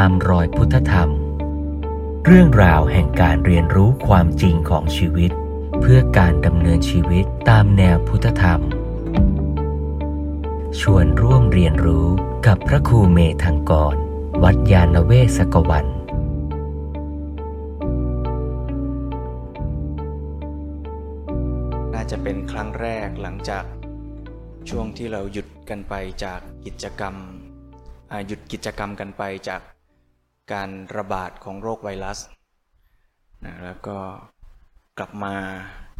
ตามรอยพุทธธรรม เรื่องราวแห่งการเรียนรู้ความจริงของชีวิต เพื่อการดำเนินชีวิตตามแนวพุทธธรรม ชวนร่วมเรียนรู้กับพระครูเมธังกร วัดยาณเวศกวันน่าจะเป็นครั้งแรกหลังจากช่วงที่เราหยุดกันไปจากกิจกรรมหยุดกิจกรรมกันไปจาก การระบาดของโรคไวรัสนะแล้วก็กลับมา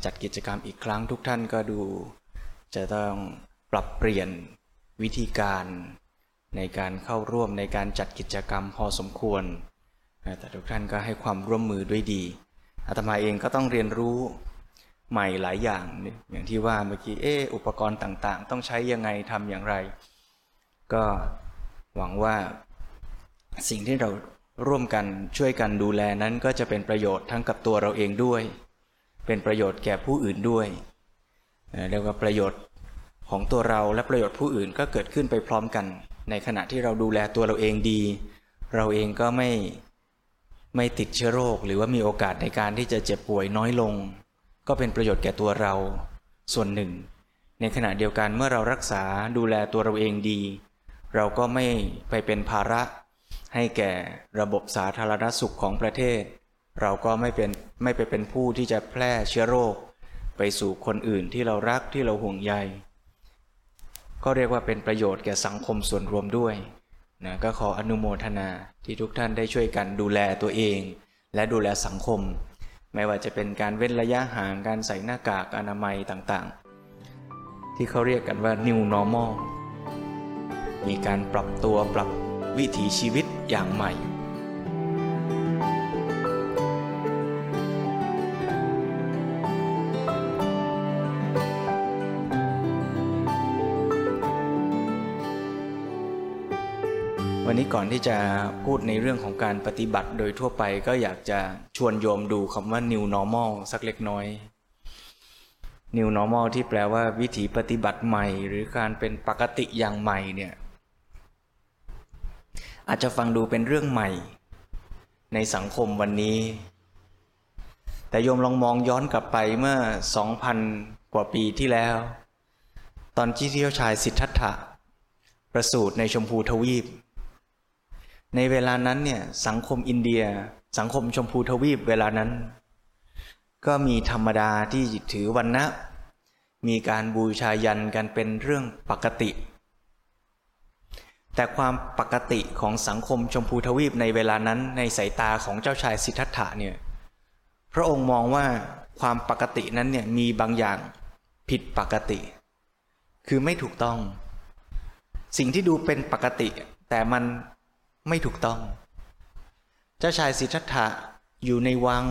จัดกิจกรรมอีกครั้งทุกท่านก็ดู จะต้องปรับเปลี่ยนวิธีการในการเข้าร่วมในการจัดกิจกรรมพอสมควร แต่ทุกท่านก็ให้ความร่วมมือด้วยดีอาตมาเองก็ต้องเรียนรู้ใหม่หลายอย่าง อย่างที่ว่าเมื่อกี้เอออุปกรณ์ต่างๆ ต้องใช้ยังไงทำอย่างไร ก็หวังว่าสิ่งที่เรา ร่วมกันช่วยกันดูแลนั้นก็จะเป็นประโยชน์ทั้งกับตัวเราเองด้วย เป็นประโยชน์แก่ผู้อื่นด้วยเรียกว่าประโยชน์ของตัวเราและประโยชน์ผู้อื่นก็เกิดขึ้นไปพร้อมกัน ในขณะที่เราดูแลตัวเราเองดี เราเองก็ไม่ไม่ติดเชื้อโรค หรือว่ามีโอกาสในการที่จะเจ็บป่วยน้อยลง ก็เป็นประโยชน์แก่ตัวเรา ส่วนหนึ่ง ในขณะเดียวกันเมื่อเรารักษาดูแลตัวเราเองดี เราก็ไม่ไปเป็นภาระ ให้แก่ระบบสาธารณสุขของประเทศ เราก็ไม่เป็นไม่ไปเป็นผู้ที่จะแพร่เชื้อโรค ไปสู่คนอื่นที่เรารักที่เราห่วงใย ก็เรียกว่าเป็นประโยชน์แก่สังคมส่วนรวมด้วยนะก็ขออนุโมทนาที่ทุกท่านได้ช่วยกันดูแลตัวเอง และดูแลสังคม ไม่ว่าจะเป็นการเว้นระยะห่างการใส่หน้ากากอนามัยต่างๆ ที่เขาเรียกกันว่า new normal มีการปรับตัวปรับ วิถีชีวิตอย่างใหม่ วันนี้ก่อนที่จะพูดในเรื่องของการปฏิบัติโดยทั่วไปก็อยากจะชวนโยมดูคำว่า new normal สักเล็กน้อย new normal ที่แปลว่าวิถีปฏิบัติใหม่ หรือการเป็นปกติอย่างใหม่เนี่ย อาจจะฟังดูเป็นเรื่องใหม่ ในสังคมวันนี้ แต่โยมลองมองย้อนกลับไปเมื่อสองพันกว่าปีที่แล้ว ตอนที่เที่ยวชายสิทธัตถะ ประสูติในชมพูทวีป ในเวลานั้นเนี่ยสังคมอินเดีย สังคมชมพูทวีปเวลานั้น ก็มีธรรมดาที่ถือวันนะมีการบูชายันกันเป็นเรื่องปกติ แต่ความปกติของสังคมชมพูทวีปในเวลานั้นในสายตาของเจ้าชายสิทธัตถะเนี่ยพระองค์มองว่าความปกตินั้นเนี่ยมีบางอย่างผิดปกติ คือไม่ถูกต้อง สิ่งที่ดูเป็นปกติ แต่มันไม่ถูกต้อง เจ้าชายสิทธัตถะอยู่ในวัง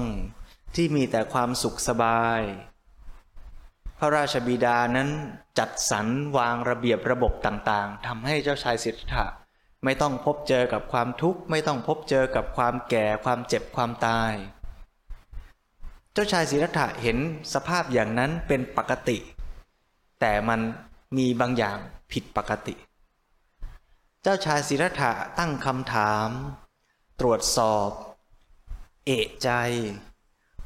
ที่มีแต่ความสุขสบาย ระราชบิดานั้นจัดสรรวางระเบียบระบบต่างๆทำให้เจ้าชายสิทธัตถะไม่ต้องพบเจอกับความทุกข์ ไม่ต้องพบเจอกับความแก่ความเจ็บความตาย เจ้าชายสิทธัตถะเห็นสภาพอย่างนั้นเป็นปกติ แต่มันมีบางอย่างผิดปกติ เจ้าชายสิทธัตถะตั้งคำถาม ตรวจสอบ เอะใจ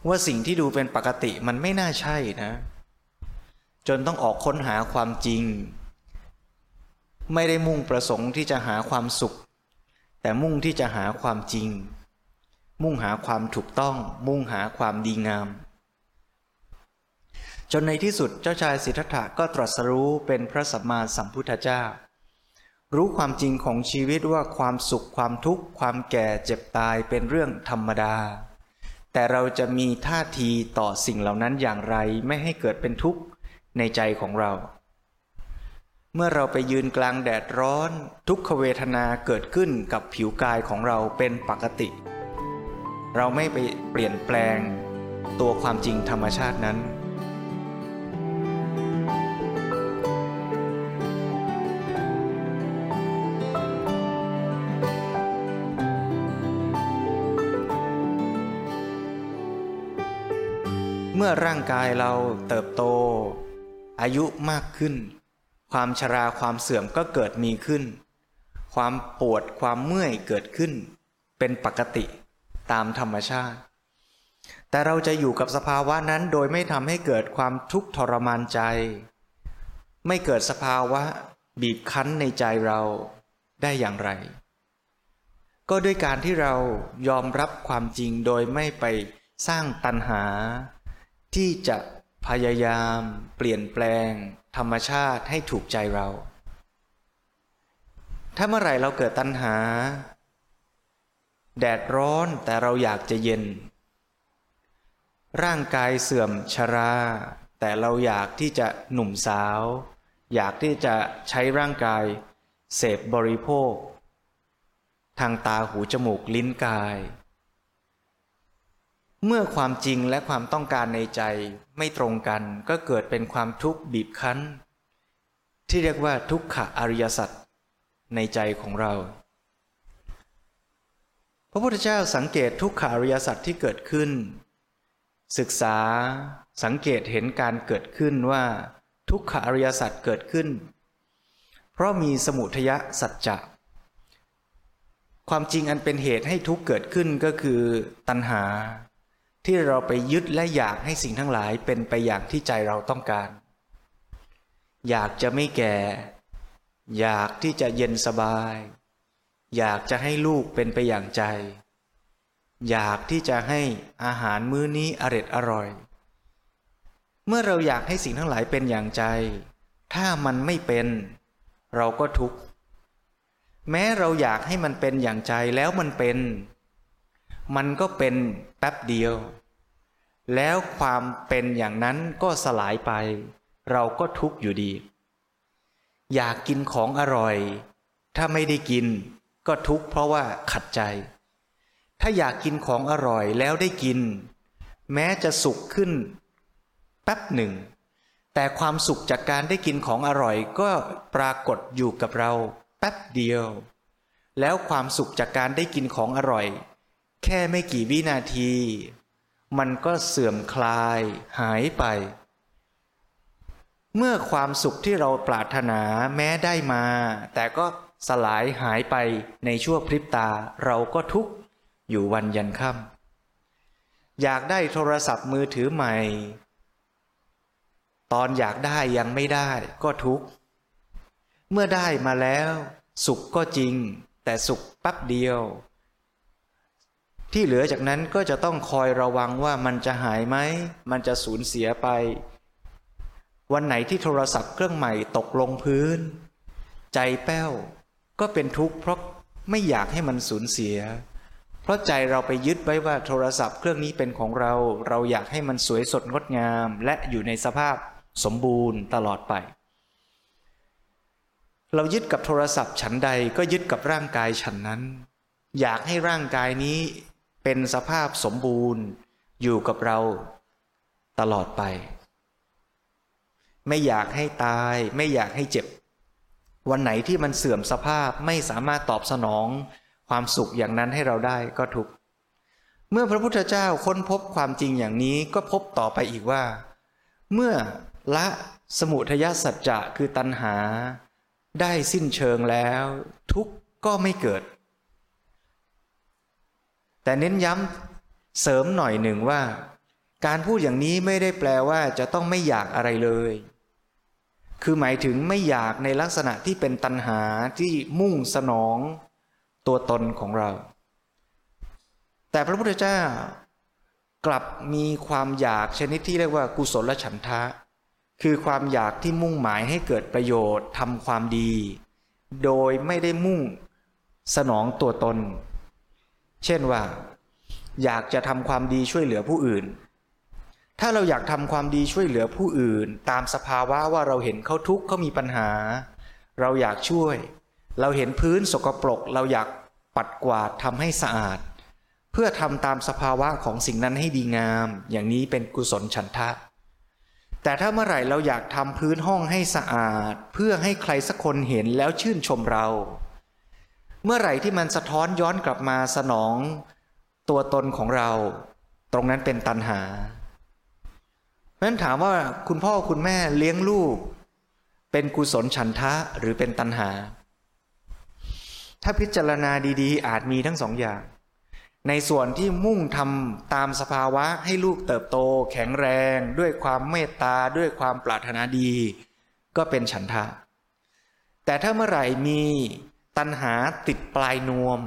ว่าสิ่งที่ดูเป็นปกติมันไม่น่าใช่นะ จนต้องออกค้นหาความจริง ไม่ได้มุ่งประสงค์ที่จะหาความสุข แต่มุ่งที่จะหาความจริง มุ่งหาความถูกต้อง มุ่งหาความดีงาม จนในที่สุดเจ้าชายสิทธัตถะก็ตรัสรู้เป็นพระสัมมาสัมพุทธเจ้า รู้ความจริงของชีวิตว่าความสุขความทุกข์ ความแก่เจ็บตายเป็นเรื่องธรรมดาแต่เราจะมีท่าทีต่อสิ่งเหล่านั้นอย่างไรไม่ให้เกิดเป็นทุกข์ ในใจของเรา เมื่อเราไปยืนกลางแดดร้อน ทุกขเวทนาเกิดขึ้นกับผิวกายของเราเป็นปกติ เราไม่ไปเปลี่ยนแปลง ตัวความจริงธรรมชาตินั้นเมื่อร่างกายเราเติบโต อายุมากขึ้น ความชราความเสื่อมก็เกิดมีขึ้น ความปวดความเมื่อยเกิดขึ้น เป็นปกติตามธรรมชาติ แต่เราจะอยู่กับสภาวะนั้นโดยไม่ทำให้เกิดความทุกข์ทรมานใจ ไม่เกิดสภาวะบีบคั้นในใจเราได้อย่างไร ก็ด้วยการที่เรายอมรับความจริงโดยไม่ไปสร้างตัณหา ที่จะ พยายามเปลี่ยนแปลง ธรรมชาติให้ถูกใจเรา ถ้าเมื่อไหร่เราเกิดตัณหา แดดร้อนแต่เราอยากจะเย็น ร่างกายเสื่อมชรา แต่เราอยากที่จะหนุ่มสาว อยากที่จะใช้ร่างกาย เสพบริโภค ทางตาหูจมูกลิ้นกาย เมื่อความจริงและความต้องการในใจไม่ตรงกันก็เกิดเป็นความทุกข์บีบคั้น ที่เรียกว่าทุกขะอริยสัจในใจของเรา พระพุทธเจ้าสังเกตทุกขาอริยสัจที่เกิดขึ้น ศึกษาสังเกตเห็นการเกิดขึ้นว่า ทุกขาอริยสัจเกิดขึ้น เพราะมีสมุทยสัจจะความจริงอันเป็นเหตุให้ทุกเกิดขึ้นก็คือตัณหา ที่เราไปยึดและอยากให้สิ่งทั้งหลายเป็นไปอย่างที่ใจเราต้องการ อยากจะไม่แก่ อยากที่จะเย็นสบาย อยากจะให้ลูกเป็นไปอย่างใจ อยากที่จะให้อาหารมื้อนี้อร็ดอร่อย เมื่อเราอยากให้สิ่งทั้งหลายเป็นอย่างใจ ถ้ามันไม่เป็น เราก็ทุกข์แม้เราอยากให้มันเป็นอย่างใจแล้วมันเป็น มันก็เป็นแป๊บเดียว แล้วความเป็นอย่างนั้นก็สลายไป เราก็ทุกข์อยู่ดี อยากกินของอร่อย ถ้าไม่ได้กิน ก็ทุกข์เพราะว่าขัดใจ ถ้าอยากกินของอร่อยแล้วได้กิน แม้จะสุขขึ้น แป๊บหนึ่ง แต่ความสุขจากการได้กินของอร่อยก็ปรากฏอยู่กับเรา แป๊บเดียว แล้วความสุขจากการได้กินของอร่อย แค่ไม่กี่วินาที มันก็เสื่อมคลายหายไป เมื่อความสุขที่เราปรารถนาแม้ได้มา แต่ก็สลายหายไปในชั่วพริบตาเราก็ทุกข์อยู่วันยันค่ำอยากได้โทรศัพท์มือถือใหม่ ตอนอยากได้ยังไม่ได้ก็ทุกข์ เมื่อได้มาแล้ว สุขก็จริง แต่สุขแป๊บเดียว ที่เหลือจากนั้นก็จะต้องคอยระวังว่ามันจะหายไหม มันจะสูญเสียไป วันไหนที่โทรศัพท์เครื่องใหม่ตกลงพื้น ใจแป้ว ก็เป็นทุกข์เพราะไม่อยากให้มันสูญเสีย เพราะใจเราไปยึดไว้ว่าโทรศัพท์เครื่องนี้เป็นของเรา เราอยากให้มันสวยสดงดงาม และอยู่ในสภาพสมบูรณ์ตลอดไป เรายึดกับโทรศัพท์ฉันใดก็ยึดกับร่างกายฉันนั้น อยากให้ร่างกายนี้ เป็นสภาพสมบูรณ์อยู่กับเราตลอดไป ไม่อยากให้ตาย ไม่อยากให้เจ็บ วันไหนที่มันเสื่อมสภาพไม่สามารถตอบสนองความสุขอย่างนั้นให้เราได้ก็ทุกเมื่อพระพุทธเจ้าค้นพบความจริงอย่างนี้ก็พบต่อไปอีกว่า เมื่อละสมุทยสัจจะคือตัณหา ได้สิ้นเชิงแล้ว ทุกข์ก็ไม่เกิด แต่เน้นย้ำเสริมหน่อยหนึ่งว่า การพูดอย่างนี้ไม่ได้แปลว่าจะต้องไม่อยากอะไรเลย คือหมายถึงไม่อยากในลักษณะที่เป็นตัณหาที่มุ่งสนองตัวตนของเรา แต่พระพุทธเจ้ากลับมีความอยากชนิดที่เรียกว่ากุศลฉันทะ คือความอยากที่มุ่งหมายให้เกิดประโยชน์ทำความดี โดยไม่ได้มุ่งสนองตัวตน เช่นว่า อยากจะทำความดีช่วยเหลือผู้อื่น ถ้าเราอยากทำความดีช่วยเหลือผู้อื่น ตามสภาวะว่าเราเห็นเขาทุกข์เขามีปัญหา เราอยากช่วย เราเห็นพื้นสกปรก เราอยากปัดกวาดทำให้สะอาด เพื่อทำตามสภาวะของสิ่งนั้นให้ดีงาม อย่างนี้เป็นกุศลฉันทะแต่ถ้าเมื่อไหร่เราอยากทำพื้นห้องให้สะอาด เพื่อให้ใครสักคนเห็นแล้วชื่นชมเรา เมื่อไหร่ที่มันสะท้อนย้อนกลับมาสนองตัวตนของเรา ตรงนั้นเป็นตันหาเพราะฉะนั้นถามว่าคุณพ่อคุณแม่เลี้ยงลูก เป็นกุศลฉันทะหรือเป็นตันหา ถ้าพิจารณาดีๆ อาจมีทั้งสองอย่าง ในส่วนที่มุ่งทำตามสภาวะให้ลูกเติบโต แข็งแรง ด้วยความเมตตาด้วยความปรารถนาดี ก็เป็นฉันทะ แต่ถ้าเมื่อไหร่มี ตัณหาติดปลายนวม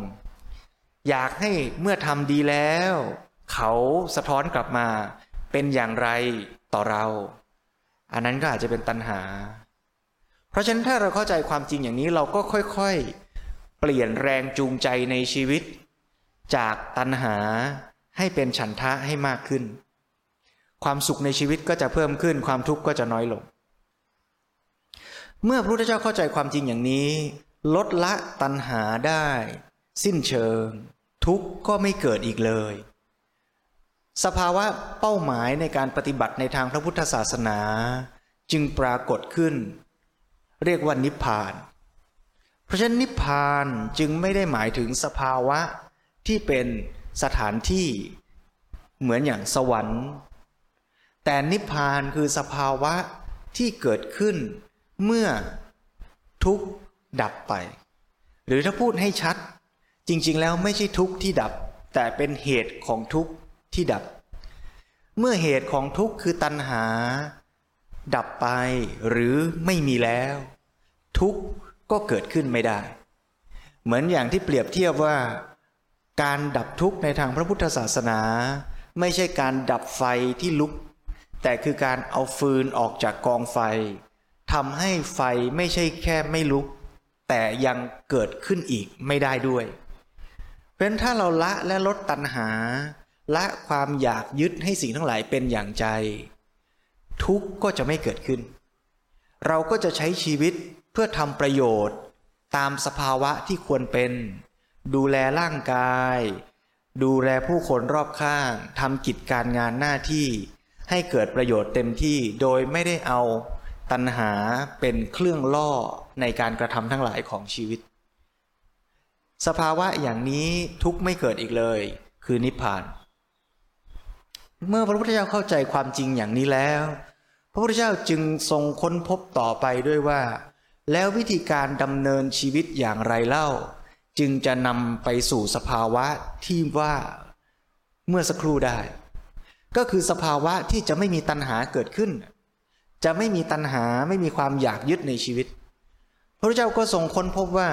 อยากให้เมื่อทำดีแล้ว เขาสะท้อนกลับมาเป็นอย่างไรต่อเรา อันนั้นก็อาจจะเป็นตัณหา เพราะฉะนั้นถ้าเราเข้าใจความจริงอย่างนี้เราก็ค่อยๆ เปลี่ยนแรงจูงใจในชีวิต จากตัณหาให้เป็นฉันทะให้มากขึ้น ความสุขในชีวิตก็จะเพิ่มขึ้น ความทุกข์ก็จะน้อยลง เมื่อพระพุทธเจ้าเข้าใจความจริงอย่างนี้ ลดละตัณหาได้ สิ้นเชิง ทุกข์ก็ไม่เกิดอีกเลย สภาวะเป้าหมายในการปฏิบัติในทางพระพุทธศาสนา จึงปรากฏขึ้น เรียกว่านิพพาน เพราะฉะนั้นนิพพานจึงไม่ได้หมายถึงสภาวะที่เป็นสถานที่เหมือนอย่างสวรรค์ แต่นิพพานคือสภาวะที่เกิดขึ้น เมื่อทุก ดับไป หรือถ้าพูดให้ชัด จริงๆแล้วไม่ใช่ทุกที่ดับ แต่เป็นเหตุของทุกที่ดับ เมื่อเหตุของทุกข์คือตัณหา ดับไปหรือไม่มีแล้ว ทุกข์ก็เกิดขึ้นไม่ได้ เหมือนอย่างที่เปรียบเทียบว่า การดับทุกข์ในทางพระพุทธศาสนา ไม่ใช่การดับไฟที่ลุก แต่คือการเอาฟืนออกจากกองไฟทำให้ไฟไม่ใช่แค่ไม่ลุก แต่ยังเกิดขึ้นอีกไม่ได้ด้วยเป็นถ้าเราละและลดตัณหา ละความอยากยึดให้สิ่งทั้งหลายเป็นอย่างใจ ทุกข์ก็จะไม่เกิดขึ้น เราก็จะใช้ชีวิตเพื่อทำประโยชน์ ตามสภาวะที่ควรเป็น ดูแลร่างกาย ดูแลผู้คนรอบข้างทำกิจการงานหน้าที่ ให้เกิดประโยชน์เต็มที่โดยไม่ได้เอาตัณหาเป็นเครื่องล่อ ในการกระทำทั้งหลายของชีวิต สภาวะอย่างนี้ทุกไม่เกิดอีกเลย คือนิพพาน เมื่อพระพุทธเจ้าเข้าใจความจริงอย่างนี้แล้ว พระพุทธเจ้าจึงทรงค้นพบต่อไปด้วยว่า แล้ววิธีการดำเนินชีวิตอย่างไรเล่า จึงจะนำไปสู่สภาวะที่ว่าเมื่อสักครู่ได้ ก็คือสภาวะที่จะไม่มีตัณหาเกิดขึ้นจะไม่มีตัณหาไม่มีความอยากยึดในชีวิต พระเจ้าก็ทรงค้นพบว่า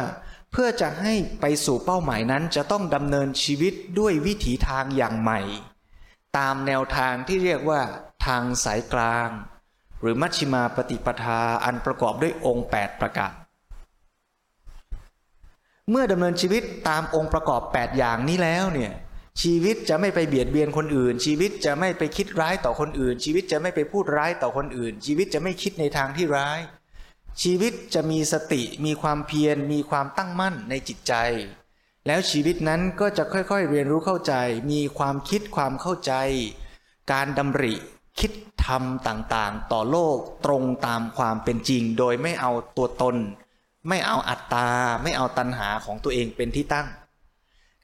เพื่อจะให้ไปสู่เป้าหมายนั้นจะต้องดำเนินชีวิตด้วยวิถีทางอย่างใหม่ ตามแนวทางที่เรียกว่า ทางสายกลาง หรือมัชฌิมาปฏิปทาอันประกอบด้วยองค์ 8 ประการเมื่อดำเนินชีวิตตามองค์ประกอบ 8 อย่างนี้แล้วเนี่ยชีวิตจะไม่ไปเบียดเบียนคนอื่น ชีวิตจะไม่ไปคิดร้ายต่อคนอื่น ชีวิตจะไม่ไปพูดร้ายต่อคนอื่น ชีวิตจะไม่คิดในทางที่ร้าย ชีวิตจะมีสติมีความเพียรมีความตั้งมั่นในจิตใจ แล้วชีวิตนั้นก็จะค่อยๆเรียนรู้เข้าใจ มีความคิดความเข้าใจ การดำริคิดทำต่างๆ ต่อโลกตรงตามความเป็นจริง โดยไม่เอาตัวตน ไม่เอาอัตตา ไม่เอาตัณหาของตัวเองเป็นที่ตั้ง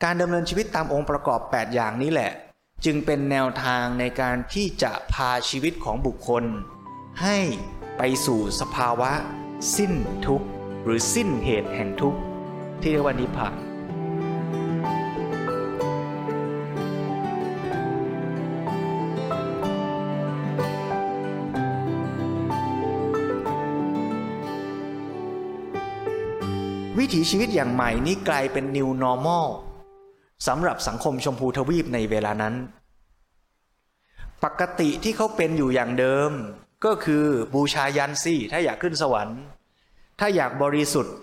การดำเนินชีวิตตามองค์ประกอบ 8 อย่างนี้แหละ จึงเป็นแนวทางในการที่จะพาชีวิตของบุคคล ให้ไปสู่สภาวะ สิ้นทุกข์หรือสิ้นเหตุแห่งทุกข์ที่เรียกว่านิพพานวิถีชีวิตอย่างใหม่นี้กลายเป็น new normal สำหรับสังคมชมพูทวีปในเวลานั้น ปกติที่เขาเป็นอยู่อย่างเดิม ก็คือบูชายันสิถ้าอยากขึ้นสวรรค์ ถ้าอยากบริสุทธิ์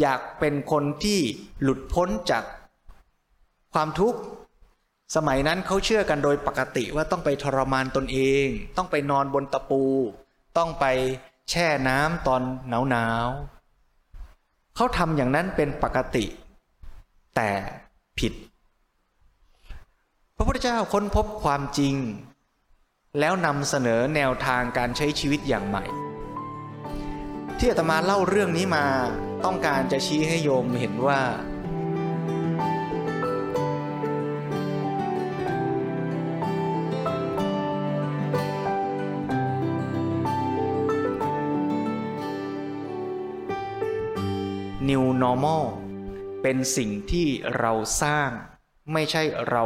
อยากเป็นคนที่หลุดพ้นจากความทุกข์สมัยนั้นเขาเชื่อกันโดยปกติว่าต้องไปทรมานตนเอง ต้องไปนอนบนตะปู ต้องไปแช่น้ำตอนหนาวหนาวเขาทำอย่างนั้นเป็นปกติ แต่ผิด พระพุทธเจ้าค้นพบความจริง แล้วนำเสนอแนวทางการใช้ชีวิตอย่างใหม่ ที่อาตมาเล่าเรื่องนี้มาต้องการจะชี้ให้โยมเห็นว่า new normal เป็นสิ่งที่เราสร้างไม่ใช่เรา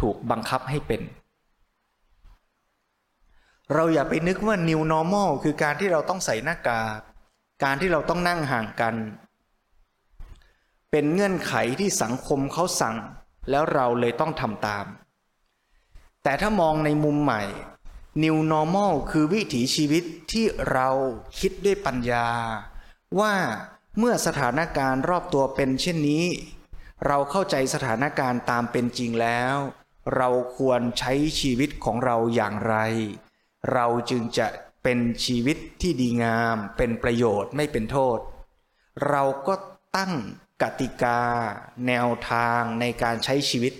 ถูกบังคับให้เป็น เราอย่าไปนึกว่า new normal คือการที่เราต้องใส่หน้ากากการที่เราต้องนั่งห่างกัน เป็นเงื่อนไขที่สังคมเขาสั่ง แล้วเราเลยต้องทำตาม แต่ถ้ามองในมุมใหม่ New Normal คือวิถีชีวิตที่เราคิดด้วยปัญญา ว่าเมื่อสถานการณ์รอบตัวเป็นเช่นนี้ เราเข้าใจสถานการณ์ตามเป็นจริงแล้ว เราควรใช้ชีวิตของเราอย่างไร เราจึงจะเป็นชีวิตที่ดีงาม เป็นประโยชน์ไม่เป็นโทษ เราก็ตั้งกติกา แนวทางในการใช้ชีวิต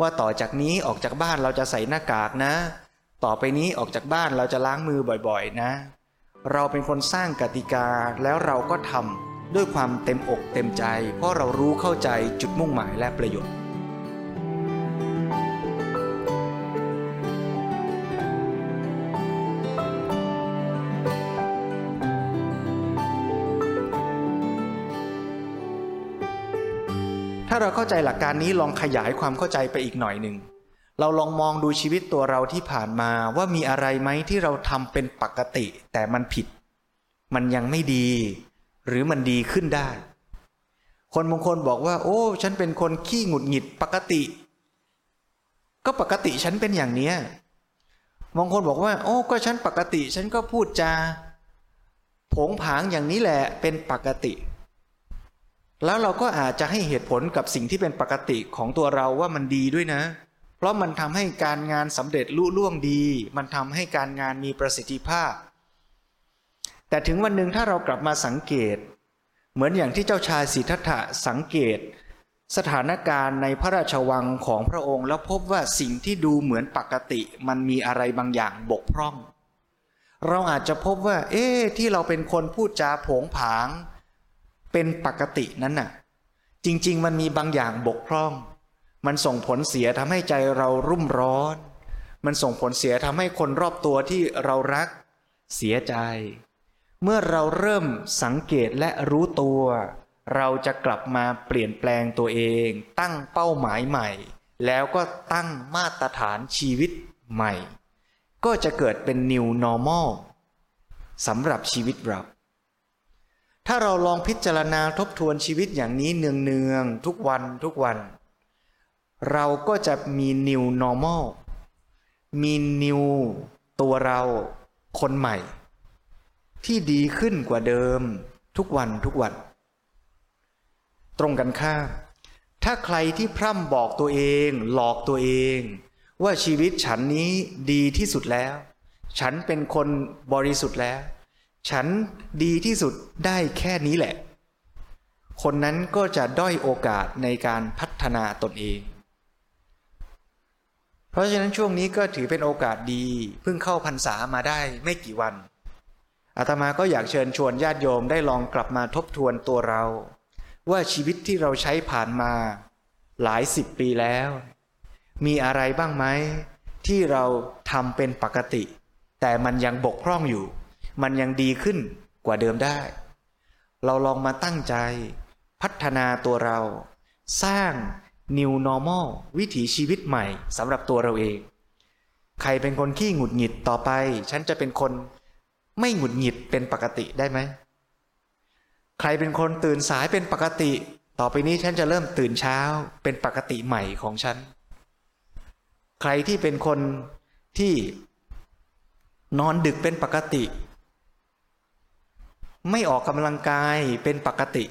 ว่าต่อจากนี้ออกจากบ้านเราจะใส่หน้ากากนะ ต่อไปนี้ออกจากบ้านเราจะล้างมือบ่อยๆนะ เราเป็นคนสร้างกติกาแล้วเราก็ทำด้วยความเต็มอกเต็มใจ เพราะเรารู้เข้าใจจุดมุ่งหมายและประโยชน์ เราเข้าใจหลักการนี้ลองขยายความเข้าใจไปอีกหน่อยหนึ่งเราลองมองดูชีวิตตัวเราที่ผ่านมาว่ามีอะไรไหมที่เราทำเป็นปกติ แต่มันผิด มันยังไม่ดี หรือมันดีขึ้นได้ คนบางคนบอกว่า โอ้ ฉันเป็นคนขี้หงุดหงิดปกติ ก็ปกติฉันเป็นอย่างเนี้ยบางคนบอกว่า โอ้ ก็ฉันปกติ ฉันก็พูดจา ผงผางอย่างนี้แหละเป็นปกติ แล้วเราก็อาจจะให้เหตุผลกับสิ่งที่เป็นปกติของตัวเราว่ามันดีด้วยนะ เพราะมันทำให้การงานสำเร็จลุล่วงดี มันทำให้การงานมีประสิทธิภาพ แต่ถึงวันหนึ่งถ้าเรากลับมาสังเกต เหมือนอย่างที่เจ้าชายสิทธัตถะสังเกต สถานการณ์ในพระราชวังของพระองค์ แล้วพบว่าสิ่งที่ดูเหมือนปกติมันมีอะไรบางอย่างบกพร่อง เราอาจจะพบว่า เอ๊ที่เราเป็นคนพูดจาผงผาง เป็นปกตินั้นน่ะ จริง ๆ มันมีบางอย่างบกพร่อง มันส่งผลเสียทำให้ใจเรารุ่มร้อน มันส่งผลเสียทำให้คนรอบตัวที่เรารัก เสียใจ เมื่อเราเริ่มสังเกตและรู้ตัว เราจะกลับมาเปลี่ยนแปลงตัวเอง ตั้งเป้าหมายใหม่ แล้วก็ตั้งมาตรฐานชีวิตใหม่ ก็จะเกิดเป็น new normal สำหรับชีวิตเรา ถ้าเราลองพิจารณาทบทวนชีวิตอย่างนี้เนืองๆทุกวันทุกวัน เราก็จะมี new normal มี new ตัวเราคนใหม่ ที่ดีขึ้นกว่าเดิมทุกวันทุกวัน ตรงกันข้ามถ้าใครที่พร่ำบอกตัวเอง หลอกตัวเอง ว่าชีวิตฉันนี้ดีที่สุดแล้ว ฉันเป็นคนบริสุทธิ์แล้ว ฉันดีที่สุดได้แค่นี้แหละ คนนั้นก็จะด้อยโอกาสในการพัฒนาตนเอง เพราะฉะนั้นช่วงนี้ก็ถือเป็นโอกาสดีเพิ่งเข้าพรรษามาได้ไม่กี่วันอาตมาก็อยากเชิญชวนญาติโยมได้ลองกลับมาทบทวนตัวเรา ว่าชีวิตที่เราใช้ผ่านมา หลายสิบปีแล้ว มีอะไรบ้างไหมที่เราทำเป็นปกติ แต่มันยังบกพร่องอยู่ มันยังดีขึ้นกว่าเดิมได้ เราลองมาตั้งใจ พัฒนาตัวเรา สร้าง new normal วิถีชีวิตใหม่สำหรับตัวเราเอง ใครเป็นคนขี้หงุดหงิดต่อไป ฉันจะเป็นคนไม่หงุดหงิดเป็นปกติได้ไหม ใครเป็นคนตื่นสายเป็นปกติ ต่อไปนี้ฉันจะเริ่มตื่นเช้าเป็นปกติใหม่ของฉัน ใครที่เป็นคนที่นอนดึกเป็นปกติ ไม่ออกกำลังกายเป็นปกติ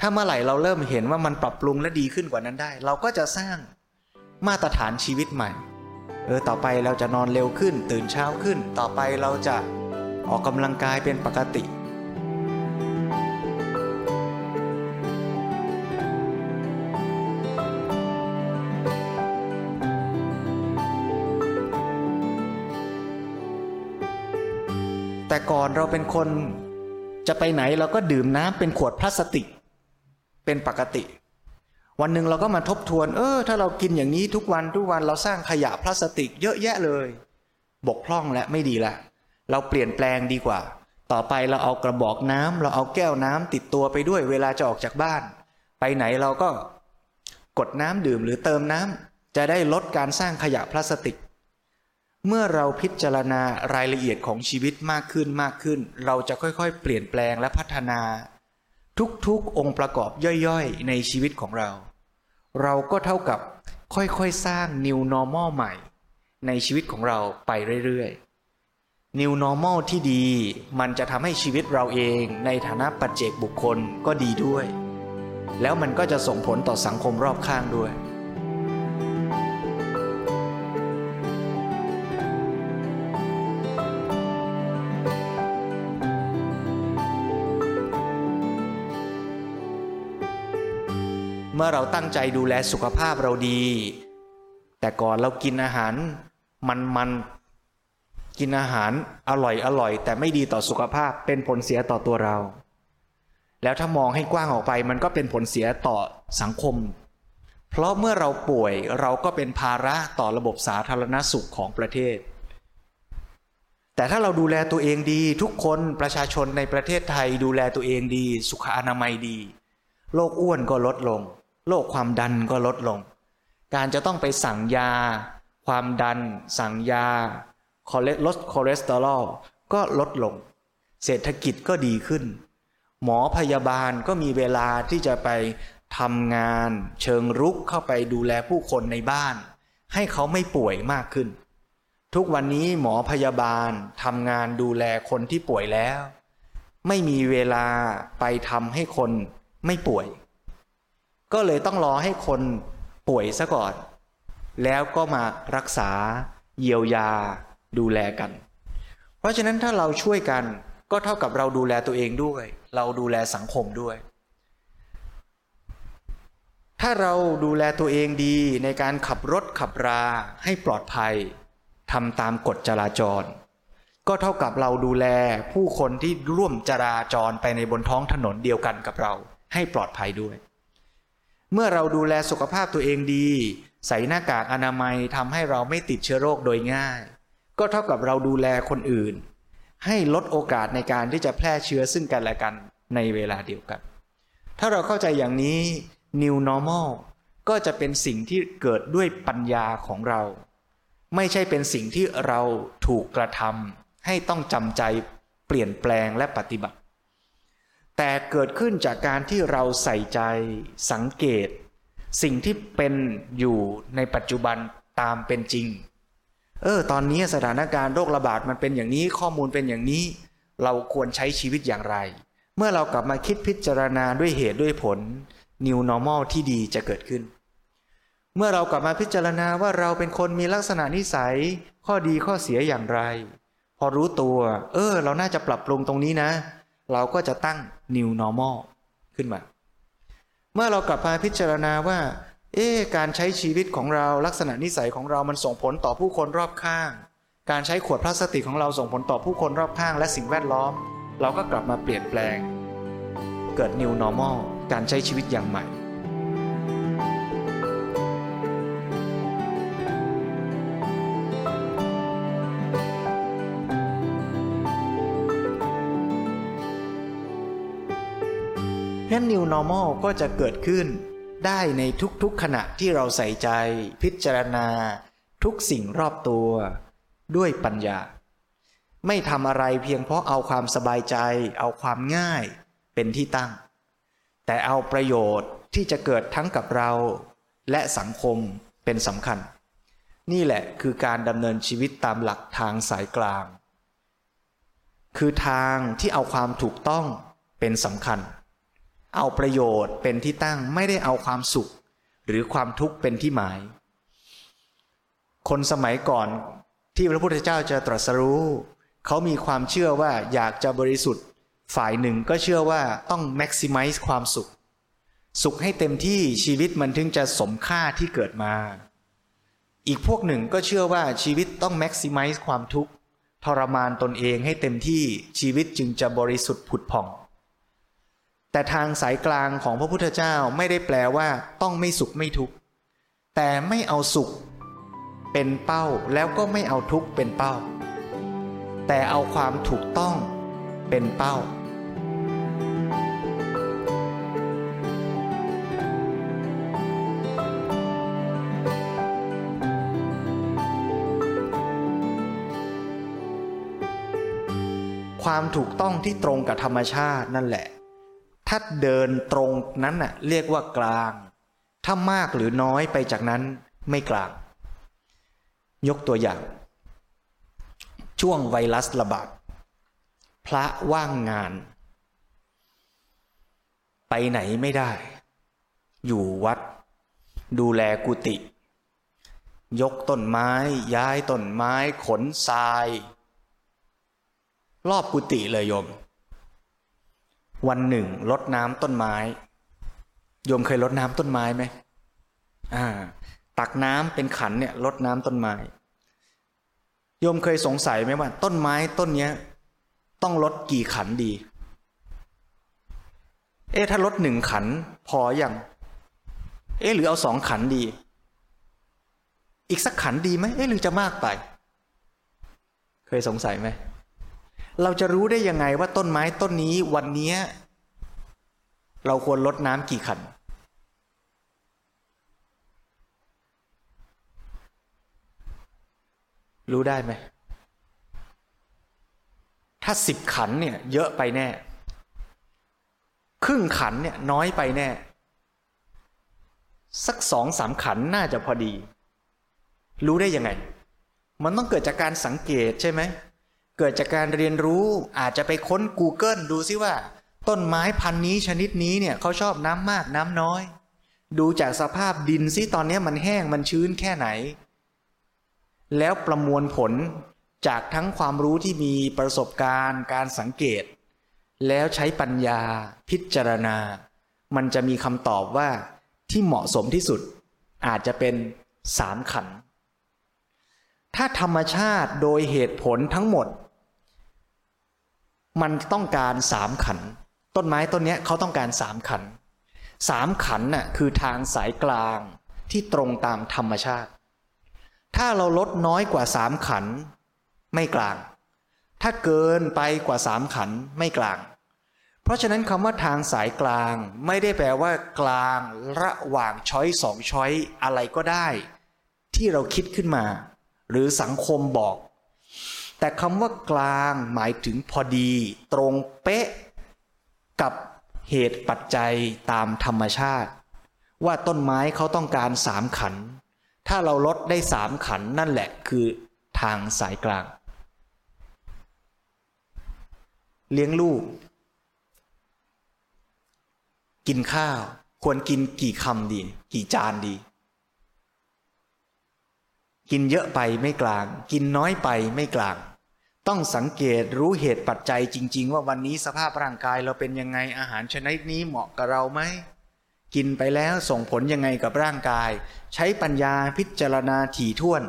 ถ้าเมื่อไหร่เราเริ่มเห็นว่ามันปรับปรุงและดีขึ้นกว่านั้นได้ เราก็จะสร้างมาตรฐานชีวิตใหม่ เออต่อไปเราจะนอนเร็วขึ้น ตื่นเช้าขึ้น ต่อไปเราจะออกกำลังกายเป็นปกติ แต่ก่อนเราเป็นคนจะไปไหนเราก็ดื่มน้ำเป็นขวดพลาสติก เป็นปกติ วันหนึ่งเราก็มาทบทวน เออ ถ้าเรากินอย่างนี้ทุกวันทุกวันเราสร้างขยะพลาสติก เยอะแยะเลย บกพร่องและไม่ดีละเราเปลี่ยนแปลงดีกว่า ต่อไปเราเอากระบอกน้ำเราเอาแก้วน้ำติดตัวไปด้วยเวลาจะออกจากบ้าน ไปไหนเราก็กดน้ำดื่มหรือเติมน้ำจะได้ลดการสร้างขยะพลาสติก เมื่อเราพิจารณารายละเอียดของชีวิตมากขึ้นมากขึ้น เราจะค่อยๆ เปลี่ยนแปลงและพัฒนา ทุกๆองค์ประกอบย่อยๆ ในชีวิตของเรา เราก็เท่ากับค่อยๆ สร้าง new normal ใหม่ ในชีวิตของเราไปเรื่อยๆ new normal ที่ดี มันจะทำให้ชีวิตเราเองในฐานะปัจเจกบุคคลก็ดีด้วย แล้วมันก็จะส่งผลต่อสังคมรอบข้างด้วย เมื่อเราตั้งใจดูแลสุขภาพเราดี แต่ก่อนเรากินอาหารมันมันกินอาหารอร่อยอร่อย แต่ไม่ดีต่อสุขภาพเป็นผลเสียต่อตัวเรา แล้วถ้ามองให้กว้างออกไปมันก็เป็นผลเสียต่อสังคม เพราะเมื่อเราป่วยเราก็เป็นภาระต่อระบบสาธารณสุขของประเทศ แต่ถ้าเราดูแลตัวเองดี ทุกคนประชาชนในประเทศไทยดูแลตัวเองดี สุขอนามัยดีโรคอ้วนก็ลดลง โรคความดันก็ลดลง การจะต้องไปสั่งยา ความดัน สั่งยาลดคอเลสเตอรอลก็ลดลง เศรษฐกิจก็ดีขึ้น หมอพยาบาลก็มีเวลาที่จะไปทำงาน เชิงรุกเข้าไปดูแลผู้คนในบ้าน ให้เขาไม่ป่วยมากขึ้น ทุกวันนี้หมอพยาบาลทำงานดูแลคนที่ป่วยแล้ว ไม่มีเวลาไปทำให้คนไม่ป่วย ก็เลยต้องรอให้คนป่วยซะก่อน แล้วก็มารักษาเยียวยาดูแลกัน เพราะฉะนั้นถ้าเราช่วยกันก็เท่ากับเราดูแลตัวเองด้วย เราดูแลสังคมด้วย ถ้าเราดูแลตัวเองดีในการขับรถขับราให้ปลอดภัยทำตามกฎจราจร ก็เท่ากับเราดูแลผู้คนที่ร่วมจราจรไปในบนท้องถนนเดียวกันกับเราให้ปลอดภัยด้วย เมื่อเราดูแลสุขภาพตัวเองดี ใส่หน้ากากอนามัยทำให้เราไม่ติดเชื้อโรคโดยง่าย ก็เท่ากับเราดูแลคนอื่น ให้ลดโอกาสในการที่จะแพร่เชื้อซึ่งกันและกันในเวลาเดียวกัน ถ้าเราเข้าใจอย่างนี้ new normal ก็จะเป็นสิ่งที่เกิดด้วยปัญญาของเรา ไม่ใช่เป็นสิ่งที่เราถูกกระทำให้ต้องจำใจเปลี่ยนแปลงและปฏิบัติ แต่เกิดขึ้นจากการที่เราใส่ใจสังเกต สิ่งที่เป็นอยู่ในปัจจุบันตามเป็นจริง เออ ตอนนี้สถานการณ์โรคระบาดมันเป็นอย่างนี้ข้อมูลเป็นอย่างนี้ เราควรใช้ชีวิตอย่างไร เมื่อเรากลับมาคิดพิจารณาด้วยเหตุด้วยผล New Normal ที่ดีจะเกิดขึ้น เมื่อเรากลับมาพิจารณาว่าเราเป็นคนมีลักษณะนิสัย ข้อดีข้อเสียอย่างไร พอรู้ตัว เออ เราน่าจะปรับปรุงตรงนี้นะเเราก็จะตั้ง New Normal ขึ้นมา เมื่อเรากลับมาพิจารณาว่า เอ๊การใช้ชีวิตของเราลักษณะนิสัยของเรามันส่งผลต่อผู้คนรอบข้าง การใช้ขวดพลาสติกของเราส่งผลต่อผู้คนรอบข้าง และสิ่งแวดล้อม เราก็กลับมาเปลี่ยนแปลง เกิด new normal การใช้ชีวิตอย่างใหม่ normal ก็จะเกิดขึ้น ได้ในทุกๆขณะที่เราใส่ใจ พิจารณา ทุกสิ่งรอบตัว ด้วยปัญญา ไม่ทำอะไรเพียงเพราะเอาความสบายใจ เอาความง่ายเป็นที่ตั้ง แต่เอาประโยชน์ที่จะเกิดทั้งกับเรา และสังคมเป็นสำคัญ นี่แหละคือการดำเนินชีวิตตามหลักทางสายกลาง คือทางที่เอาความถูกต้องเป็นสำคัญ เอาประโยชน์เป็นที่ตั้งไม่ได้เอาความสุข หรือความทุกข์เป็นที่หมาย คนสมัยก่อนที่พระพุทธเจ้าจะตรัสรู้เขามีความเชื่อว่าอยากจะบริสุทธิ์ ฝ่ายหนึ่งก็เชื่อว่าต้อง maximize ความสุข สุขให้เต็มที่ชีวิตมันถึงจะสมค่าที่เกิดมา อีกพวกหนึ่งก็เชื่อว่าชีวิตต้อง maximize ความทุกข์ทรมานตนเองให้เต็มที่ชีวิตจึงจะบริสุทธิ์ผุดผ่อง แต่ทางสายกลางของพระพุทธเจ้าไม่ได้แปลว่า ต้องไม่สุขไม่ทุกข์แต่ไม่เอาสุข เป็นเป้าแล้วก็ไม่เอาทุกข์เป็นเป้า แต่เอาความถูกต้องเป็นเป้าความถูกต้องที่ตรงกับธรรมชาตินั่นแหละ ถ้าเดินตรงนั้นน่ะเรียกว่ากลาง ถ้ามากหรือน้อยไปจากนั้นไม่กลาง ยกตัวอย่าง ช่วงไวรัสระบาดพระว่างงาน ไปไหนไม่ได้ อยู่วัด ดูแลกุฏิยกต้นไม้ ย้ายต้นไม้ ขนทราย รอบกุฏิเลยโยม วันหนึ่งลดน้ำต้นไม้โยมเคยลดน้ำต้นไม้ไหมอ่า ตักน้ำเป็นขันเนี่ยลดน้ำต้นไม้โยมเคยสงสัยไหมว่า ต้นไม้ต้นเนี้ย ต้องลดกี่ขันดี เอ๊ะถ้าลดหนึ่งขัน พออย่างเอ๊ะหรือเอาสองขันดี อีกสักขันดีไหมเอ๊ะหรือจะมากไป เคยสงสัยไหม เราจะรู้ได้ยังไงว่าต้นไม้ต้นนี้วันนี้ เราควรลดน้ำกี่ขัน รู้ได้ไหม ถ้าสิบขันเนี่ย เยอะไปแน่ ครึ่งขันเนี่ยน้อยไปแน่ สักสองสามขันน่าจะพอดี รู้ได้ยังไง มันต้องเกิดจากการสังเกตใช่ไหม เกิดจากการเรียนรู้อาจจะไปค้น Google ดูซิว่า ต้นไม้พันนี้ชนิดนี้เนี่ยเขาชอบน้ำมากน้ำน้อย ดูจากสภาพดินซิตอนนี้มันแห้งมันชื้นแค่ไหน แล้วประมวลผลจากทั้งความรู้ที่มีประสบการณ์การสังเกต แล้วใช้ปัญญาพิจารณา มันจะมีคำตอบว่าที่เหมาะสมที่สุด อาจจะเป็นสามขัน ถ้าธรรมชาติโดยเหตุผลทั้งหมด มันต้องการสามขัน ต้นไม้ต้นนี้เขาต้องการสามขันสามขันน่ะคือทางสายกลางที่ตรงตามธรรมชาติ ถ้าเราลดน้อยกว่าสามขัน ไม่กลาง ถ้าเกินไปกว่าสามขันไม่กลาง เพราะฉะนั้นคำว่าทางสายกลางไม่ได้แปลว่า กลางระหว่างช้อยสองช้อยอะไรก็ได้ ที่เราคิดขึ้นมา หรือสังคมบอก แต่คำว่ากลางหมายถึงพอดี ตรงเป๊ะ กับเหตุปัจจัยตามธรรมชาติ ว่าต้นไม้เขาต้องการสามขัน ถ้าเราลดได้สามขันนั่นแหละคือทางสายกลาง เลี้ยงลูก กินข้าว ควรกินกี่คำดี กี่จานดี กินเยอะไปไม่กลาง กินน้อยไปไม่กลาง ต้องสังเกตรู้เหตุปัจจัยจริง ๆ ว่าวันนี้สภาพร่างกายเราเป็นยังไงอาหารชนิดนี้เหมาะกับเราไหมกินไปแล้วส่งผลยังไงกับร่างกาย ใช้ปัญญาพิจารณาถี่ถ้วน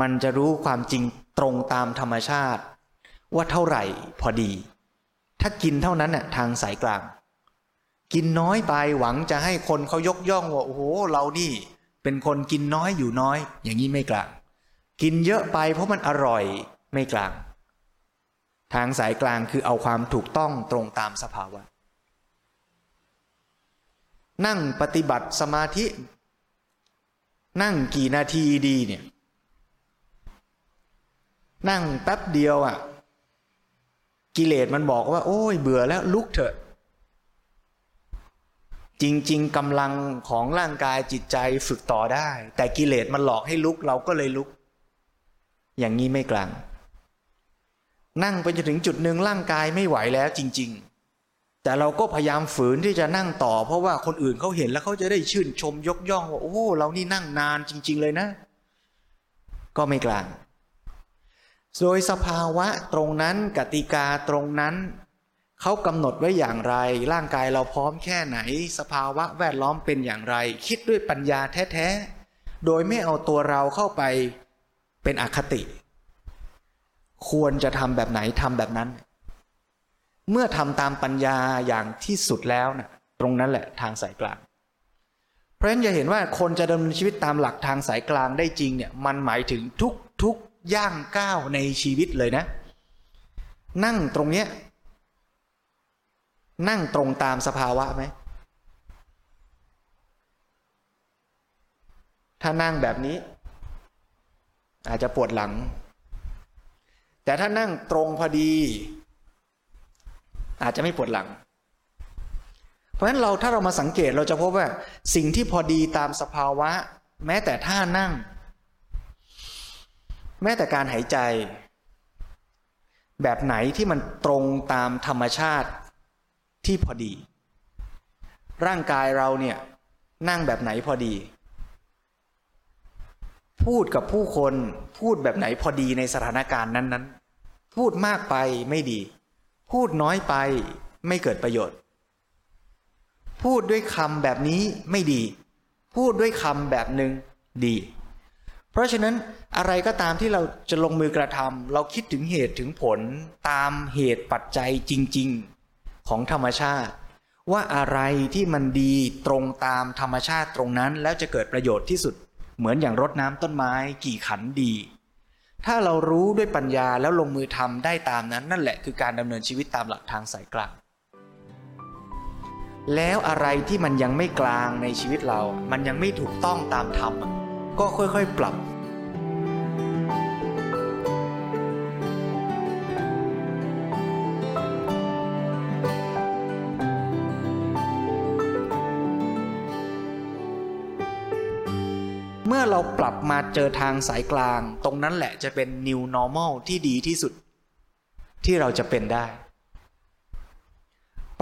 มันจะรู้ความจริงตรงตามธรรมชาติ ว่าเท่าไหร่พอดี ถ้ากินเท่านั้นน่ะทางสายกลาง กินน้อยไปหวังจะให้คนเขายกย่องว่าโอ้โหเรานี่ เป็นคนกินน้อยอยู่น้อย อย่างนี้ไม่กลาง กินเยอะไปเพราะมันอร่อยไม่กลาง ทางสายกลางคือเอาความถูกต้องตรงตามสภาวะ นั่งปฏิบัติสมาธิ นั่งกี่นาทีดีเนี่ย นั่งแป๊บเดียวอะ่ะ กิเลสมันบอกว่า โอ้ยเบื่อแล้วลุกเถอะ จริง ๆกำลังของร่างกายจิตใจฝึกต่อได้ แต่กิเลสมันหลอกให้ลุกเราก็เลยลุก อย่างนี้ไม่กลาง นั่งไปจนถึงจุดหนึ่งร่างกายไม่ไหวแล้วจริง ๆ แต่เราก็พยายามฝืนที่จะนั่งต่อ เพราะว่าคนอื่นเขาเห็นแล้วเขาจะได้ชื่นชมยกย่องว่าโอ้เรานี่นั่งนานจริง ๆ เลยนะ ก็ไม่กลาง โดยสภาวะตรงนั้นกติกาตรงนั้น เขากำหนดไว้อย่างไร ร่างกายเราพร้อมแค่ไหน สภาวะแวดล้อมเป็นอย่างไร คิดด้วยปัญญาแท้ๆ โดยไม่เอาตัวเราเข้าไปเป็นอคติ ควรจะทำแบบไหนทำแบบนั้น เมื่อทำตามปัญญาอย่างที่สุดแล้วนะ่ะตรงนั้นแหละทางสายกลาง เพราะฉะนั้นจะเห็นว่าคนจะดำเนินชีวิตตามหลักทางสายกลางได้จริงเนี่ยมันหมายถึงทุกทุกย่างก้าวในชีวิตเลยนะ นั่งตรงเนี้ย นั่งตรงตามสภาวะไหม ถ้านั่งแบบนี้ อาจจะปวดหลัง แต่ถ้านั่งตรงพอดี อาจจะไม่ปวดหลัง เพราะฉะนั้นเราถ้าเรามาสังเกตเราจะพบว่า สิ่งที่พอดีตามสภาวะ แม้แต่ท่านั่ง แม้แต่การหายใจ แบบไหนที่มันตรงตามธรรมชาติ ที่พอดี ร่างกายเราเนี่ยนั่งแบบไหนพอดี พูดกับผู้คนพูดแบบไหนพอดีในสถานการณ์นั้นๆ พูดมากไปไม่ดี พูดน้อยไปไม่เกิดประโยชน์ พูดด้วยคำแบบนี้ไม่ดี พูดด้วยคำแบบหนึ่งดี เพราะฉะนั้นอะไรก็ตามที่เราจะลงมือกระทำเราคิดถึงเหตุถึงผลตามเหตุปัจจัยจริง ๆ ของธรรมชาติ ว่าอะไรที่มันดีตรงตามธรรมชาติตรงนั้น แล้วจะเกิดประโยชน์ที่สุด เหมือนอย่างรดน้ำต้นไม้ กี่ขันดี ถ้าเรารู้ด้วยปัญญาแล้วลงมือทำได้ตามนั้น นั่นแหละคือการดำเนินชีวิตตามหลักทางสายกลางแล้วอะไรที่มันยังไม่กลางในชีวิตเรา มันยังไม่ถูกต้องตามธรรม ก็ค่อยๆ ปรับ มาเจอทางสายกลาง ตรงนั้นแหละจะเป็น new normal ที่ดีที่สุด ที่เราจะเป็นได้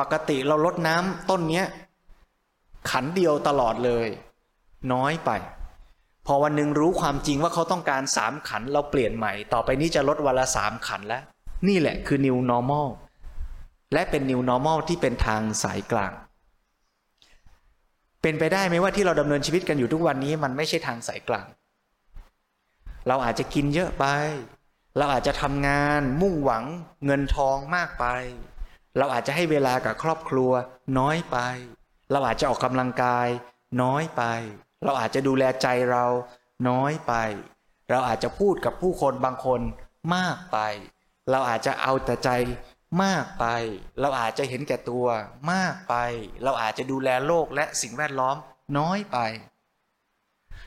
ปกติเราลดน้ำต้นเนี้ย ขันเดียวตลอดเลย น้อยไป พอวันหนึ่งรู้ความจริงว่าเขาต้องการสามขันเราเปลี่ยนใหม่ ต่อไปนี้จะลดวันละสามขันแล้ว นี่แหละคือ new normal และเป็น new normal ที่เป็นทางสายกลาง เป็นไปได้ไหมว่าที่เราดำเนินชีวิตกันอยู่ทุกวันนี้มันไม่ใช่ทางสายกลาง เราอาจจะกินเยอะไป เราอาจจะทำงานมุ่งหวังเงินทองมากไป เราอาจจะให้เวลากับครอบครัวน้อยไป เราอาจจะออกกำลังกายน้อยไป เราอาจจะดูแลใจเราน้อยไป เราอาจจะพูดกับผู้คนบางคนมากไป เราอาจจะเอาแต่ใจมากไป เราอาจจะเห็นแก่ตัวมากไป เราอาจจะดูแลโลกและสิ่งแวดล้อมน้อยไป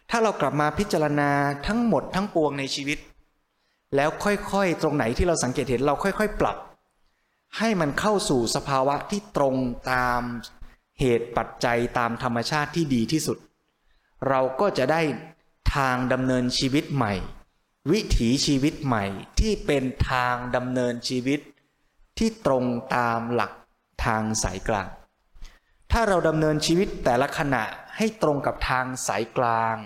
ถ้าเรากลับมาพิจารณาทั้งหมดทั้งปวงในชีวิต แล้วค่อยๆ ตรงไหนที่เราสังเกตเห็นเราค่อยๆ ปรับ ให้มันเข้าสู่สภาวะที่ตรงตามเหตุปัจจัยตามธรรมชาติที่ดีที่สุด เราก็จะได้ทางดำเนินชีวิตใหม่ วิถีชีวิตใหม่ที่เป็นทางดำเนินชีวิตที่ตรงตามหลักทางสายกลาง ถ้าเราดำเนินชีวิตแต่ละขณะให้ตรงกับทางสายกลาง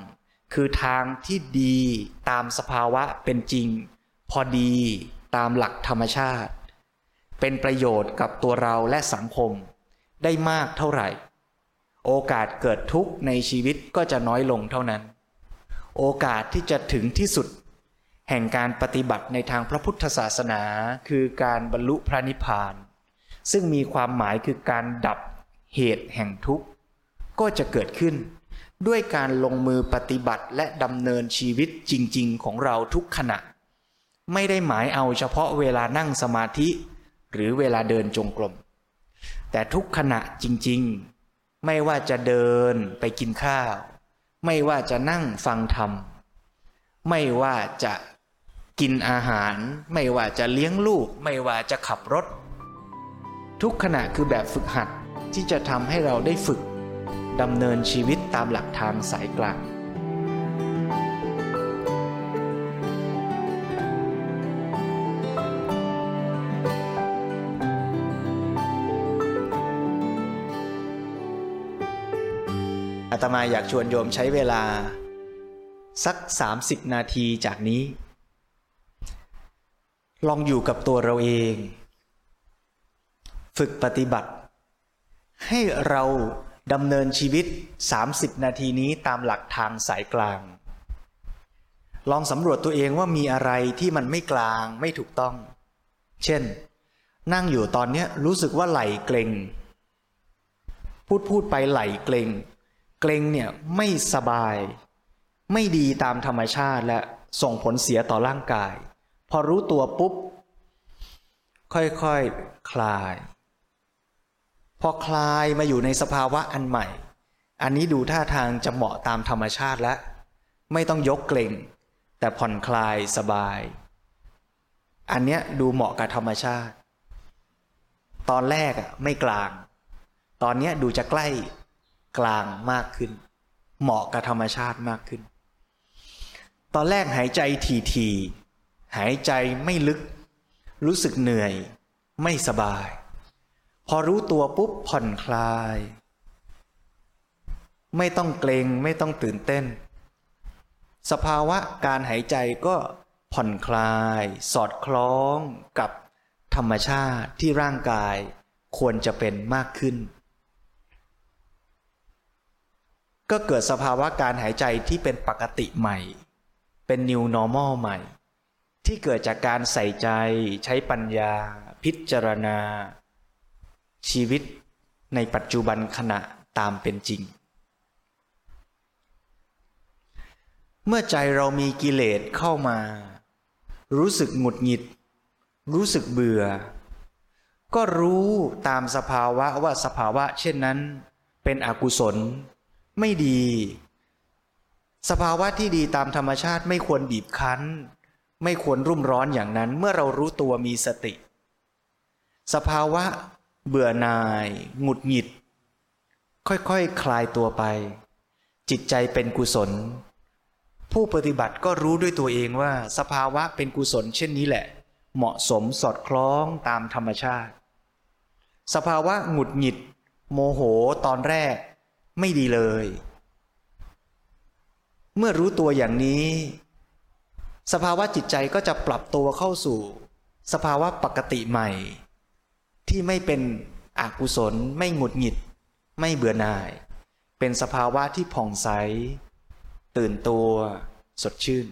คือทางที่ดีตามสภาวะเป็นจริง พอดีตามหลักธรรมชาติ เป็นประโยชน์กับตัวเราและสังคม ได้มากเท่าไหร่ โอกาสเกิดทุกข์ในชีวิตก็จะน้อยลงเท่านั้น โอกาสที่จะถึงที่สุด แห่งการปฏิบัติในทางพระพุทธศาสนา คือการบรรลุพระนิพพาน ซึ่งมีความหมายคือการดับ เหตุแห่งทุกข์ ก็จะเกิดขึ้น ด้วยการลงมือปฏิบัติและดำเนินชีวิตจริง ๆ ของเราทุกขณะ ไม่ได้หมายเอาเฉพาะเวลานั่งสมาธิ หรือเวลาเดินจงกรมแต่ทุกขณะจริง ๆ ไม่ว่าจะเดินไปกินข้าว ไม่ว่าจะนั่งฟังธรรม ไม่ว่าจะกินอาหาร ไม่ว่าจะเลี้ยงลูก ไม่ว่าจะขับรถ ทุกขณะคือแบบฝึกหัด ที่จะทำให้เราได้ฝึกดำเนินชีวิตตามหลักทางสายกลาง อาตมาอยากชวนโยมใช้เวลา สัก 30 นาทีจากนี้ ลองอยู่กับตัวเราเอง ฝึกปฏิบัติ ให้เราดำเนินชีวิต 30 นาทีนี้ตามหลักทางสายกลาง ลองสำรวจตัวเองว่ามีอะไรที่มันไม่กลางไม่ถูกต้อง เช่น นั่งอยู่ตอนนี้รู้สึกว่าไหลเกรงพูดพูดไปไหลเกรงเกรงเนี่ยไม่สบาย ไม่ดีตามธรรมชาติและส่งผลเสียต่อร่างกาย พอรู้ตัวปุ๊บ ค่อยๆคคลาย พอคลายมาอยู่ในสภาวะอันใหม่ อันนี้ดูท่าทางจะเหมาะตามธรรมชาติแล้ว ไม่ต้องยกเกรงแต่ผ่อนคลายสบาย อันเนี้ยดูเหมาะกับธรรมชาติ ตอนแรกอะไม่กลาง ตอนเนี้ยดูจะใกล้กลางมากขึ้น เหมาะกับธรรมชาติมากขึ้น ตอนแรกหายใจทีๆหายใจไม่ลึก รู้สึกเหนื่อย ไม่สบาย พอรู้ตัวปุ๊บผ่อนคลาย ไม่ต้องเกรงไม่ต้องตื่นเต้น สภาวะการหายใจก็ผ่อนคลาย สอดคล้องกับธรรมชาติที่ร่างกายควรจะเป็นมากขึ้น ก็เกิดสภาวะการหายใจที่เป็นปกติใหม่ เป็น new normal ใหม่ ที่เกิดจากการใส่ใจใช้ปัญญา พิจารณา ชีวิตในปัจจุบันขณะตามเป็นจริง เมื่อใจเรามีกิเลสเข้ามา รู้สึกหงุดหงิด รู้สึกเบื่อ ก็รู้ตามสภาวะว่าสภาวะ เช่นนั้น เป็นอกุศล ไม่ดี สภาวะที่ดีตามธรรมชาติไม่ควรบีบคั้น ไม่ควรรุ่มร้อนอย่างนั้น เมื่อเรารู้ตัวมีสติ สภาวะ เบื่อหน่าย หงุดหงิด ค่อยๆคคลายตัวไป จิตใจเป็นกุศล ผู้ปฏิบัติก็รู้ด้วยตัวเองว่า สภาวะเป็นกุศลเช่นนี้แหละ เหมาะสมสอดคล้องตามธรรมชาติ สภาวะหงุดหงิด โมโหตอนแรก ไม่ดีเลย เมื่อรู้ตัวอย่างนี้ สภาวะจิตใจก็จะปรับตัวเข้าสู่ สภาวะปกติใหม่ ที่ไม่เป็นอกุศล ไม่หงุดหงิด ไม่เบื่อหน่าย เป็นสภาวะที่ผ่องใส ตื่นตัว สดชื่น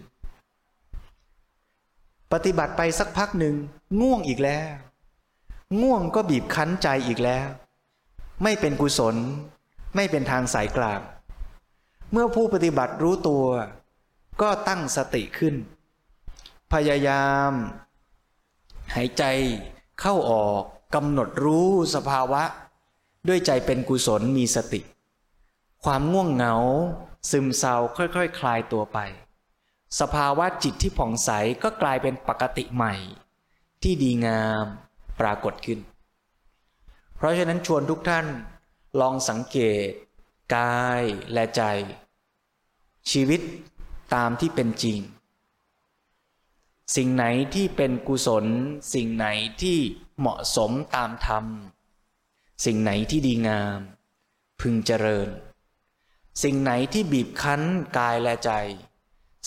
ปฏิบัติไปสักพักหนึ่งง่วงอีกแล้ว ง่วงก็บีบคั้นใจอีกแล้ว ไม่เป็นกุศล ไม่เป็นทางสายกลาง เมื่อผู้ปฏิบัติรู้ตัว ก็ตั้งสติขึ้น พยายาม หายใจเข้าออก กำหนดรู้สภาวะ ด้วยใจเป็นกุศลมีสติ ความง่วงเหงา ซึมเศร้าค่อยๆคคลายตัวไป สภาวะจิตที่ผ่องใสก็กลายเป็นปกติใหม่ ที่ดีงามปรากฏขึ้น เพราะฉะนั้นชวนทุกท่านลองสังเกต กายและใจ ชีวิตตามที่เป็นจริง สิ่งไหนที่เป็นกุศล สิ่งไหนที่เหมาะสมตามธรรม สิ่งไหนที่ดีงาม พึงเจริญ สิ่งไหนที่บีบคั้นกายและใจ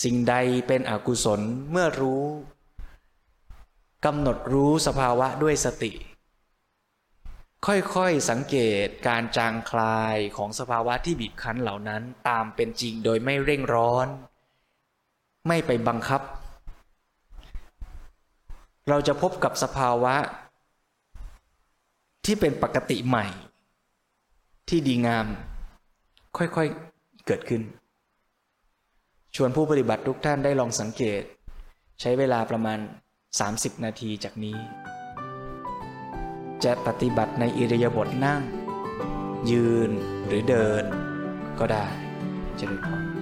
สิ่งใดเป็นอกุศลเมื่อรู้กำหนดรู้สภาวะด้วยสติ ค่อยๆสังเกตการจางคลายของสภาวะที่บีบคั้นเหล่านั้นตามเป็นจริงโดยไม่เร่งร้อน ไม่ไปบังคับ เราจะพบกับสภาวะ ที่เป็นปกติใหม่ ที่ดีงาม ค่อยๆเกิดขึ้น ชวนผู้ปฏิบัติทุกท่านได้ลองสังเกต ใช้เวลาประมาณ 30 นาทีจากนี้ จะปฏิบัติในอิริยาบถนั่ง ยืนหรือเดิน ก็ได้จะได้พอ